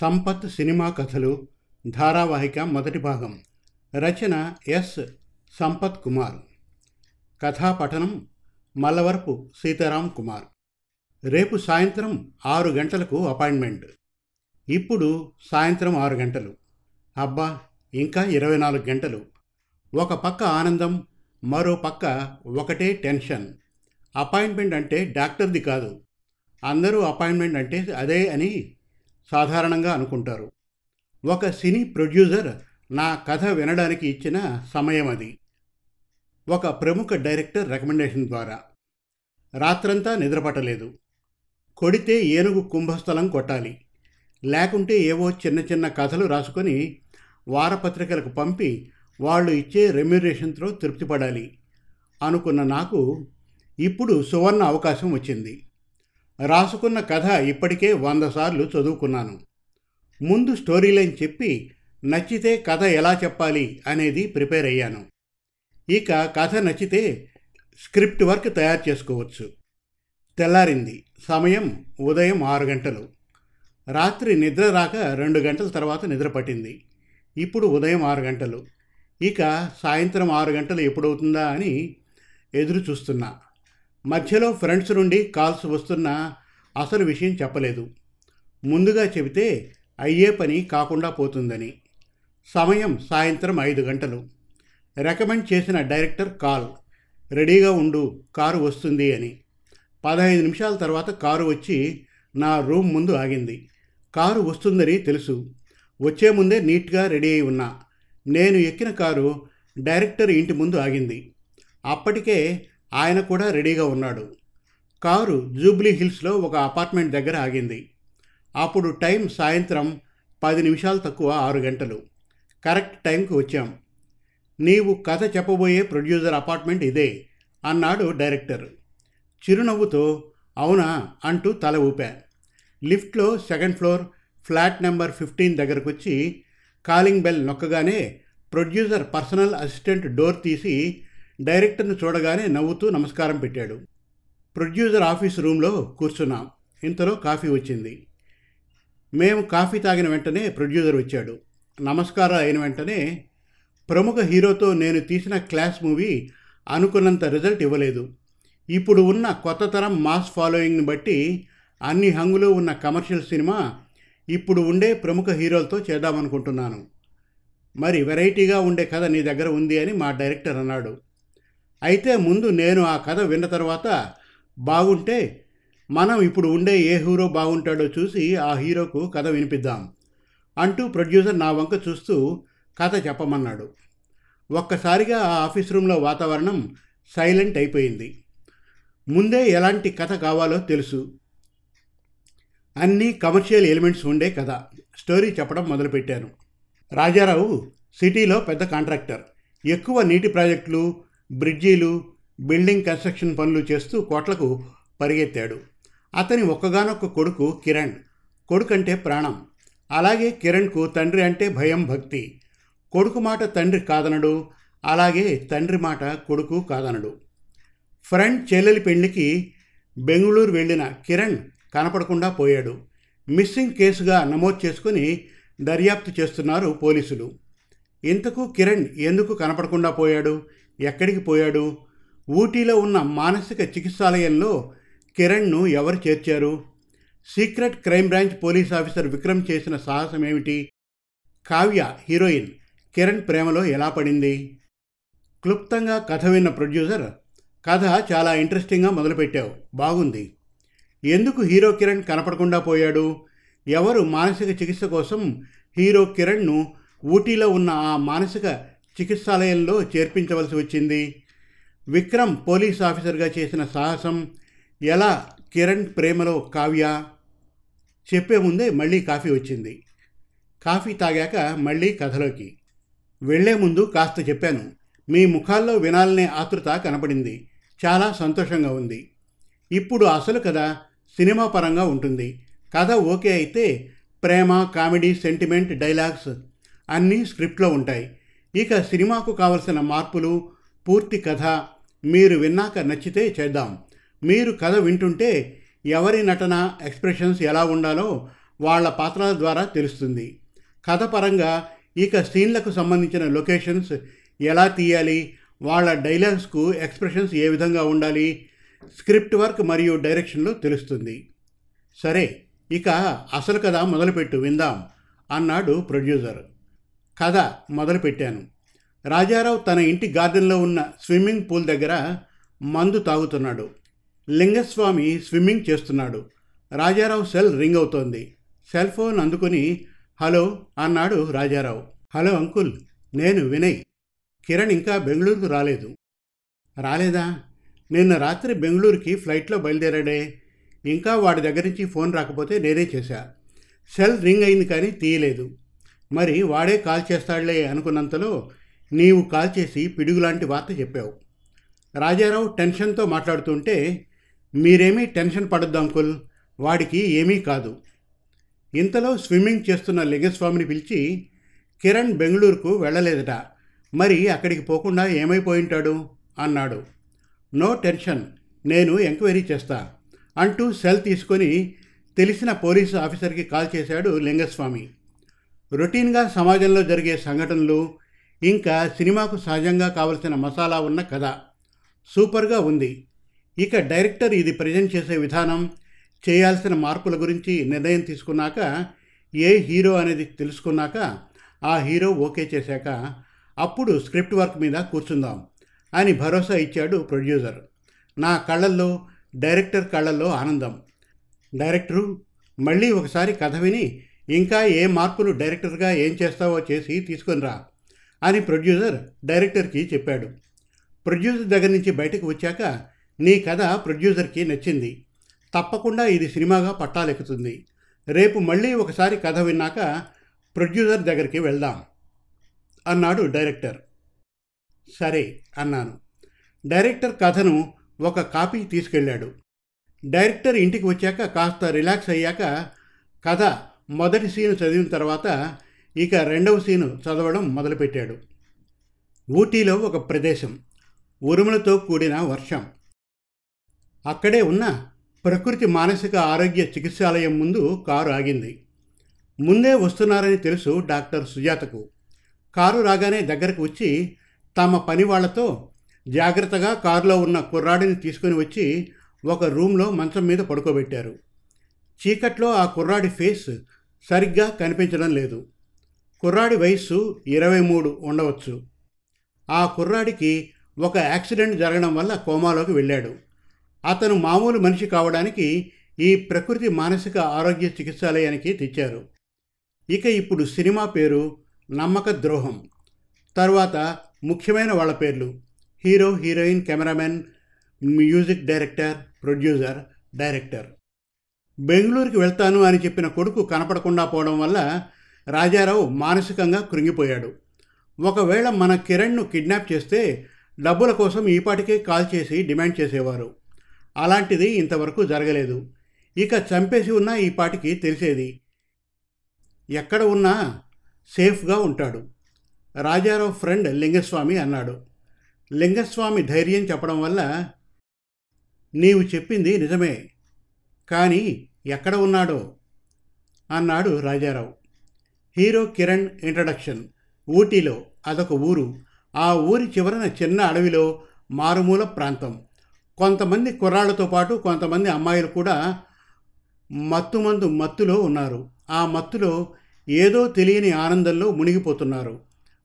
Sampath cinema కథలు ధారావాహిక మొదటి భాగం. రచన ఎస్. సంపత్ కుమార్. కథాపఠనం మల్లవరపు సీతారాం కుమార్. రేపు సాయంత్రం ఆరు గంటలకు అపాయింట్మెంట్. ఇప్పుడు సాయంత్రం ఆరు గంటలు. అబ్బా ఇంకా ఇరవై నాలుగు గంటలు. ఒక పక్క ఆనందం మరో పక్క ఒకటే టెన్షన్. అపాయింట్మెంట్ అంటే డాక్టర్ది కాదు. అందరూ అపాయింట్మెంట్ అంటే అదే అని సాధారణంగా అనుకుంటారు. ఒక సినీ ప్రొడ్యూసర్ నా కథ వినడానికి ఇచ్చిన సమయం అది. ఒక ప్రముఖ డైరెక్టర్ రికమెండేషన్ ద్వారా. రాత్రంతా నిద్రపట్టలేదు. కొడితే ఏనుగు కుంభస్థలం కొట్టాలి. లేకుంటే ఏవో చిన్న చిన్న కథలు రాసుకొని వారపత్రికలకు పంపి వాళ్ళు ఇచ్చే రెమ్యూరేషన్తో తృప్తిపడాలి అనుకున్న నాకు ఇప్పుడు సువర్ణ అవకాశం వచ్చింది. రాసుకున్న కథ ఇప్పటికే వంద సార్లు చదువుకున్నాను. ముందు స్టోరీ లైన్ చెప్పి నచ్చితే కథ ఎలా చెప్పాలి అనేది ప్రిపేర్ అయ్యాను. ఇక కథ నచ్చితే స్క్రిప్ట్ వర్క్ తయారు చేసుకోవచ్చు. తెల్లారింది. సమయం ఉదయం ఆరు గంటలు. రాత్రి నిద్ర రాక రెండు గంటల తర్వాత నిద్ర పట్టింది. ఇప్పుడు ఉదయం ఆరు గంటలు. ఇక సాయంత్రం ఆరు గంటలు ఎప్పుడవుతుందా అని ఎదురు చూస్తున్నా మధ్యలో ఫ్రెండ్స్ నుండి కాల్స్ వస్తున్నా అసలు విషయం చెప్పలేదు. ముందుగా చెబితే అయ్యే పని కాకుండా పోతుందని. సమయం సాయంత్రం ఐదు గంటలు. రికమెండ్ చేసిన డైరెక్టర్ కాల్. రెడీగా ఉండు కారు వస్తుంది అని. పదహైదు నిమిషాల తర్వాత కారు వచ్చి నా రూమ్ ముందు ఆగింది. కారు వస్తుందని తెలుసు. వచ్చే ముందే నీట్గా రెడీ అయి ఉన్నా. నేను ఎక్కిన కారు డైరెక్టర్ ఇంటి ముందు ఆగింది. అప్పటికే ఆయన కూడా రెడీగా ఉన్నాడు. కారు జూబ్లీ హిల్స్లో ఒక అపార్ట్మెంట్ దగ్గర ఆగింది. అప్పుడు టైం సాయంత్రం పది నిమిషాలు తక్కువ ఆరు గంటలు. కరెక్ట్ టైంకి వచ్చాం. నీవు కథ చెప్పబోయే ప్రొడ్యూసర్ అపార్ట్మెంట్ ఇదే అన్నాడు డైరెక్టర్. చిరునవ్వుతో అవునా అంటూ తల ఊపా. లిఫ్ట్లో second floor flat number fifteen దగ్గరకు వచ్చి కాలింగ్ బెల్ నొక్కగానే ప్రొడ్యూసర్ పర్సనల్ అసిస్టెంట్ డోర్ తీసి డైరెక్టర్ను చూడగానే నవ్వుతూ నమస్కారం పెట్టాడు. ప్రొడ్యూసర్ ఆఫీస్ రూమ్లో కూర్చున్నాం. ఇంతలో కాఫీ వచ్చింది. మేము కాఫీ తాగిన వెంటనే ప్రొడ్యూసర్ వచ్చాడు. నమస్కారం అయిన వెంటనే ప్రముఖ హీరోతో నేను తీసిన క్లాస్ మూవీ అనుకున్నంత రిజల్ట్ ఇవ్వలేదు. ఇప్పుడు ఉన్న కొత్త తరం మాస్ ఫాలోయింగ్ని బట్టి అన్ని హంగులు ఉన్న కమర్షియల్ సినిమా ఇప్పుడు ఉండే ప్రముఖ హీరోలతో చేద్దామనుకుంటున్నాను. మరి వెరైటీగా ఉండే కథ నీ దగ్గర ఉంది అని మా డైరెక్టర్ అన్నాడు. అయితే ముందు నేను ఆ కథ విన్న తర్వాత బాగుంటే మనం ఇప్పుడు ఉండే ఏ హీరో బాగుంటాడో చూసి ఆ హీరోకు కథ వినిపిద్దాం అంటూ ప్రొడ్యూసర్ నా వంక చూస్తూ కథ చెప్పమన్నాడు. ఒక్కసారిగా ఆ ఆఫీస్ రూమ్లో వాతావరణం సైలెంట్ అయిపోయింది. ముందే ఎలాంటి కథ కావాలో తెలుసు. అన్ని కమర్షియల్ ఎలిమెంట్స్ ఉండే కథ. స్టోరీ చెప్పడం మొదలుపెట్టాను. రాజారావు సిటీలో పెద్ద కాంట్రాక్టర్. ఎక్కువ నీటి ప్రాజెక్టులు బ్రిడ్జీలు బిల్డింగ్ కన్స్ట్రక్షన్ పనులు చేస్తూ కోట్లకు పరిగెత్తాడు. అతని ఒక్కగానొక్క కొడుకు కిరణ్. కొడుకంటే ప్రాణం. అలాగే కిరణ్కు తండ్రి అంటే భయం భక్తి. కొడుకు మాట తండ్రి కాదనడు. అలాగే తండ్రి మాట కొడుకు కాదనడు. ఫ్రెండ్ చెల్లెలి పెళ్ళికి బెంగళూరు వెళ్ళిన కిరణ్ కనపడకుండా పోయాడు. మిస్సింగ్ కేసుగా నమోదు చేసుకుని దర్యాప్తు చేస్తున్నారు పోలీసులు. ఇంతకు కిరణ్ ఎందుకు కనపడకుండా పోయాడు? ఎక్కడికి పోయాడు? ఊటీలో ఉన్న మానసిక చికిత్సాలయంలో కిరణ్ను ఎవరు చేర్చారు? Secret crime branch police officer Vikram చేసిన సాహసం ఏమిటి? కావ్య హీరోయిన్ కిరణ్ ప్రేమలో ఎలా పడింది? క్లుప్తంగా కథ విన్న ప్రొడ్యూసర్ కథ చాలా ఇంట్రెస్టింగ్గా మొదలుపెట్టావు. బాగుంది. ఎందుకు హీరో కిరణ్ కనపడకుండా పోయాడు? ఎవరు మానసిక చికిత్స కోసం హీరో కిరణ్ను ఊటీలో ఉన్న ఆ మానసిక చికిత్సాలయంలో చేర్పించవలసి వచ్చింది. విక్రమ్ పోలీస్ ఆఫీసర్గా చేసిన సాహసం ఎలా కిరణ్ ప్రేమలో కావ్య? చెప్పే ముందే మళ్ళీ కాఫీ వచ్చింది. కాఫీ తాగాక మళ్ళీ కథలోకి. వెళ్ళే ముందు కాస్త చెప్పాను. మీ ముఖాల్లో వినాలనే ఆతృత కనపడింది. చాలా సంతోషంగా ఉంది. ఇప్పుడు అసలు కథ సినిమా పరంగా ఉంటుంది. కథ ఓకే అయితే ప్రేమ కామెడీ సెంటిమెంట్ డైలాగ్స్ అన్నీ స్క్రిప్ట్లో ఉంటాయి. ఇక సినిమాకు కావలసిన మార్పులు పూర్తి కథ మీరు విన్నాక నచ్చితే చేద్దాం. మీరు కథ వింటుంటే ఎవరి నటన ఎక్స్ప్రెషన్స్ ఎలా ఉండాలో వాళ్ళ పాత్రల ద్వారా తెలుస్తుంది. కథ పరంగా ఇక సీన్లకు సంబంధించిన లొకేషన్స్ ఎలా తీయాలి వాళ్ళ డైలాగ్స్కు ఎక్స్ప్రెషన్స్ ఏ విధంగా ఉండాలి స్క్రిప్ట్ వర్క్ మరియు డైరెక్షన్లో తెలుస్తుంది. సరే ఇక అసలు కథ మొదలుపెట్టు విందాం అన్నాడు ప్రొడ్యూసర్. కథ మొదలుపెట్టాను. రాజారావు తన ఇంటి గార్డెన్లో ఉన్న స్విమ్మింగ్ పూల్ దగ్గర మందు తాగుతున్నాడు. లింగస్వామి స్విమ్మింగ్ చేస్తున్నాడు. రాజారావు సెల్ రింగ్ అవుతోంది. సెల్ ఫోన్ అందుకుని హలో అన్నాడు రాజారావు. హలో అంకుల్ నేను వినయ్. కిరణ్ ఇంకా బెంగళూరుకు రాలేదు. రాలేదా? నిన్న రాత్రి బెంగళూరుకి ఫ్లైట్లో బయలుదేరాడే. ఇంకా వాడి దగ్గర నుంచి ఫోన్ రాకపోతే నేనే చేశా. సెల్ రింగ్ అయింది కానీ తీయలేదు. మరి వాడే కాల్ చేస్తాడులే అనుకున్నంతలో నీవు కాల్ చేసి పిడుగులాంటి వార్త చెప్పావు. రాజారావు టెన్షన్తో మాట్లాడుతుంటే మీరేమీ టెన్షన్ పడద్దు అంకుల్ వాడికి ఏమీ కాదు. ఇంతలో స్విమ్మింగ్ చేస్తున్న లింగస్వామిని పిలిచి కిరణ్ బెంగళూరుకు వెళ్ళలేదట మరి అక్కడికి పోకుండా ఏమైపోయింటాడు? అన్నాడు. నో టెన్షన్ నేను ఎంక్వైరీ చేస్తా అంటూ సెల్ తీసుకొని తెలిసిన పోలీసు ఆఫీసర్కి కాల్ చేశాడు లింగస్వామి. రొటీన్గా సమాజంలో జరిగే సంఘటనలు ఇంకా సినిమాకు సహజంగా కావలసిన మసాలా ఉన్న కథ సూపర్గా ఉంది. ఇక డైరెక్టర్ ఇది ప్రజెంట్ చేసే విధానం చేయాల్సిన మార్పుల గురించి నిర్ణయం తీసుకున్నాక ఏ హీరో అనేది తెలుసుకున్నాక ఆ హీరో ఓకే చేశాక అప్పుడు స్క్రిప్ట్ వర్క్ మీద కూర్చుందాం అని భరోసా ఇచ్చాడు ప్రొడ్యూసర్. నా కళ్ళల్లో డైరెక్టర్ కళ్ళల్లో ఆనందం. డైరెక్టరు మళ్ళీ ఒకసారి కథ విని ఇంకా ఏ మార్పులు డైరెక్టర్గా ఏం చేస్తావో చేసి తీసుకొని రా అని ప్రొడ్యూసర్ డైరెక్టర్కి చెప్పాడు. ప్రొడ్యూసర్ దగ్గర నుంచి బయటకు వచ్చాక నీ కథ ప్రొడ్యూసర్కి నచ్చింది. తప్పకుండా ఇది సినిమాగా పట్టాలెక్కుతుంది. రేపు మళ్ళీ ఒకసారి కథ విన్నాక ప్రొడ్యూసర్ దగ్గరికి వెళ్దాం అన్నాడు డైరెక్టర్. సరే అన్నాను. డైరెక్టర్ కథను ఒక కాపీ తీసుకెళ్ళాడు. డైరెక్టర్ ఇంటికి వచ్చాక కాస్త రిలాక్స్ అయ్యాక కథ మొదటి సీను చదివిన తర్వాత ఇక రెండవ సీను చదవడం మొదలుపెట్టాడు. ఊటీలో ఒక ప్రదేశం ఉరుములతో కూడిన వర్షం. అక్కడే ఉన్న ప్రకృతి మానసిక ఆరోగ్య చికిత్సాలయం ముందు కారు ఆగింది. ముందే వస్తున్నారని తెలుసు డాక్టర్ సుజాతకు. కారు రాగానే దగ్గరకు వచ్చి తమ పని వాళ్ళతో జాగ్రత్తగా కారులో ఉన్న కుర్రాడిని తీసుకుని వచ్చి ఒక రూమ్లో మంచం మీద పడుకోబెట్టారు. చీకట్లో ఆ కుర్రాడి ఫేస్ సరిగ్గా కనిపించడం లేదు. కుర్రాడి వయస్సు ఇరవై మూడు ఉండవచ్చు. ఆ కుర్రాడికి ఒక యాక్సిడెంట్ జరగడం వల్ల కోమాలోకి వెళ్ళాడు. అతను మామూలు మనిషి కావడానికి ఈ ప్రకృతి మానసిక ఆరోగ్య చికిత్సాలయానికి తెచ్చారు. ఇక ఇప్పుడు సినిమా పేరు నమ్మక ద్రోహం. తర్వాత ముఖ్యమైన వాళ్ళ పేర్లు hero heroine cameraman music director producer director. బెంగళూరుకి వెళ్తాను అని చెప్పిన కొడుకు కనపడకుండా పోవడం వల్ల రాజారావు మానసికంగా కృంగిపోయాడు. ఒకవేళ మన కిరణ్ను కిడ్నాప్ చేస్తే డబ్బుల కోసం ఈపాటికే కాల్ చేసి డిమాండ్ చేసేవారు. అలాంటిది ఇంతవరకు జరగలేదు. ఇక చంపేసి ఉన్న ఈపాటికి తెలిసేది. ఎక్కడ ఉన్నా సేఫ్గా ఉంటాడు. రాజారావు ఫ్రెండ్ లింగస్వామి అన్నాడు. లింగస్వామి ధైర్యం చెప్పడం వల్ల నీవు చెప్పింది నిజమే. కానీ ఎక్కడ ఉన్నాడో అన్నాడు రాజారావు. హీరో కిరణ్ ఇంట్రడక్షన్ ఊటీలో అదొక ఊరు. ఆ ఊరి చివరన చిన్న అడవిలో మారుమూల ప్రాంతం. కొంతమంది కుర్రాళ్ళతో పాటు కొంతమంది అమ్మాయిలు కూడా మత్తుమందు మత్తులో ఉన్నారు. ఆ మత్తులో ఏదో తెలియని ఆనందంలో మునిగిపోతున్నారు.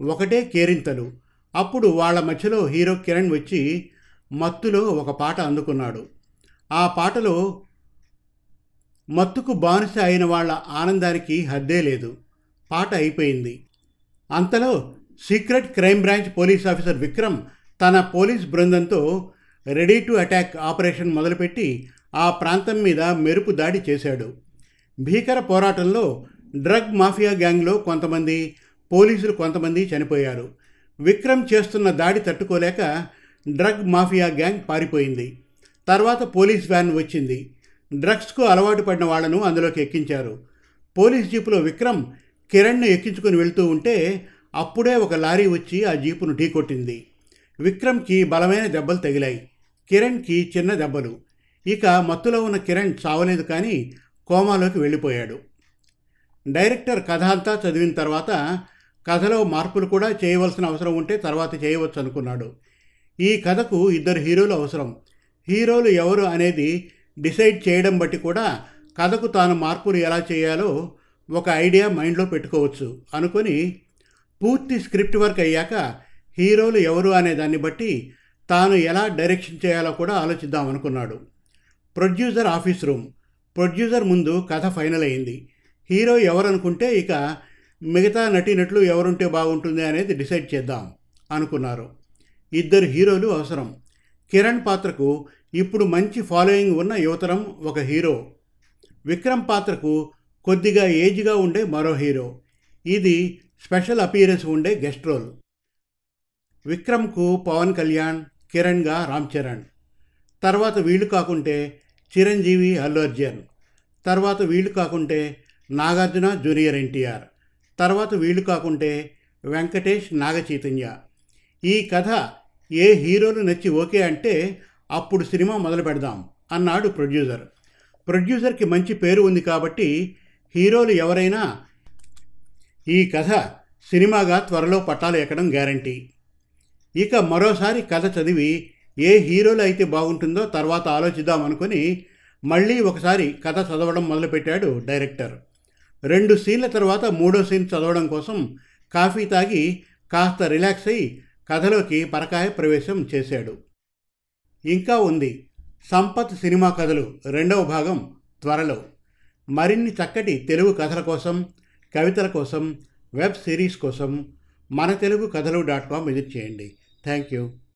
ఒకటే కేరింతలు. అప్పుడు వాళ్ళ మధ్యలో హీరో కిరణ్ వచ్చి మత్తులో ఒక పాట అందుకున్నాడు. ఆ పాటలో మత్తుకు బానిస అయిన వాళ్ళ ఆనందానికి హద్దే లేదు. పాట అయిపోయింది. అంతలో secret crime branch police officer Vikram తన పోలీస్ బృందంతో రెడీ టు అటాక్ ఆపరేషన్ మొదలుపెట్టి ఆ ప్రాంతం మీద మెరుపు దాడి చేశాడు. భీకర పోరాటంలో డ్రగ్ మాఫియా గ్యాంగ్లో కొంతమంది పోలీసులు కొంతమంది చనిపోయారు. విక్రమ్ చేస్తున్న దాడి తట్టుకోలేక డ్రగ్ మాఫియా గ్యాంగ్ పారిపోయింది. తర్వాత పోలీస్ వ్యాన్ వచ్చింది. డ్రగ్స్కు అలవాటు పడిన వాళ్ళను అందులోకి ఎక్కించారు. పోలీస్ జీపులో విక్రమ్ కిరణ్ను ఎక్కించుకుని వెళ్తూ ఉంటే అప్పుడే ఒక లారీ వచ్చి ఆ జీపును ఢీకొట్టింది విక్రమ్కి బలమైన దెబ్బలు తగిలాయి. కిరణ్కి చిన్న దెబ్బలు. ఇక మత్తులో ఉన్న కిరణ్ చావలేదు కానీ కోమాలోకి వెళ్ళిపోయాడు. డైరెక్టర్ కథ అంతా చదివిన తర్వాత కథలో మార్పులు కూడా చేయవలసిన అవసరం ఉంటే తర్వాత చేయవచ్చు అనుకున్నాడు. ఈ కథకు ఇద్దరు హీరోలు అవసరం. హీరోలు ఎవరు అనేది డిసైడ్ చేయడం బట్టి కూడా కథకు తాను మార్పులు ఎలా చేయాలో ఒక ఐడియా మైండ్లో పెట్టుకోవచ్చు అనుకొని పూర్తి స్క్రిప్ట్ వర్క్ అయ్యాక హీరోలు ఎవరు అనే దాన్ని బట్టి తాను ఎలా డైరెక్షన్ చేయాలో కూడా ఆలోచిద్దాం అనుకున్నాడు. Producer office room. ప్రొడ్యూసర్ ముందు కథ ఫైనల్ అయింది. హీరో ఎవరనుకుంటే ఇక మిగతా నటీనటులు ఎవరుంటే బాగుంటుంది అనేది డిసైడ్ చేద్దాం అనుకున్నారు. ఇద్దరు హీరోలు అవసరం. కిరణ్ పాత్రకు ఇప్పుడు మంచి ఫాలోయింగ్ ఉన్న యువతరం ఒక హీరో. విక్రమ్ పాత్రకు కొద్దిగా ఏజ్గా ఉండే మరో హీరో. ఇది స్పెషల్ అపీరెన్స్ ఉండే గెస్ట్ రోల్. విక్రమ్కు పవన్ కళ్యాణ్ కిరణ్గా రామ్ చరణ్. తర్వాత వీళ్ళు కాకుంటే చిరంజీవి అల్లు అర్జున్. తర్వాత వీళ్ళు కాకుంటే నాగార్జున జూనియర్ ఎన్టీఆర్. తర్వాత వీళ్ళు కాకుంటే వెంకటేష్ నాగచైతన్య. ఈ కథ ఏ హీరోలు నచ్చి ఓకే అంటే అప్పుడు సినిమా మొదలు పెడదాం అన్నాడు ప్రొడ్యూసర్. ప్రొడ్యూసర్కి మంచి పేరు ఉంది కాబట్టి హీరోలు ఎవరైనా ఈ కథ సినిమాగా త్వరలో పట్టాలు ఎక్కడం గ్యారంటీ. ఇక మరోసారి కథ చదివి ఏ హీరోలు అయితే బాగుంటుందో తర్వాత ఆలోచిద్దాం అనుకుని మళ్ళీ ఒకసారి కథ చదవడం మొదలుపెట్టాడు డైరెక్టర్. రెండు సీన్ల తర్వాత మూడో సీన్ చదవడం కోసం కాఫీ తాగి కాస్త రిలాక్స్ అయి కథలోకి పరకాయ ప్రవేశం చేశాడు. ఇంకా ఉంది సంపత్ సినిమా కథలు రెండవ భాగం త్వరలో. మరిన్ని చక్కటి తెలుగు కథల కోసం కవితల కోసం వెబ్ సిరీస్ కోసం మన తెలుగు కథలు డాట్ కామ్ విజిట్ చేయండి. Thank you.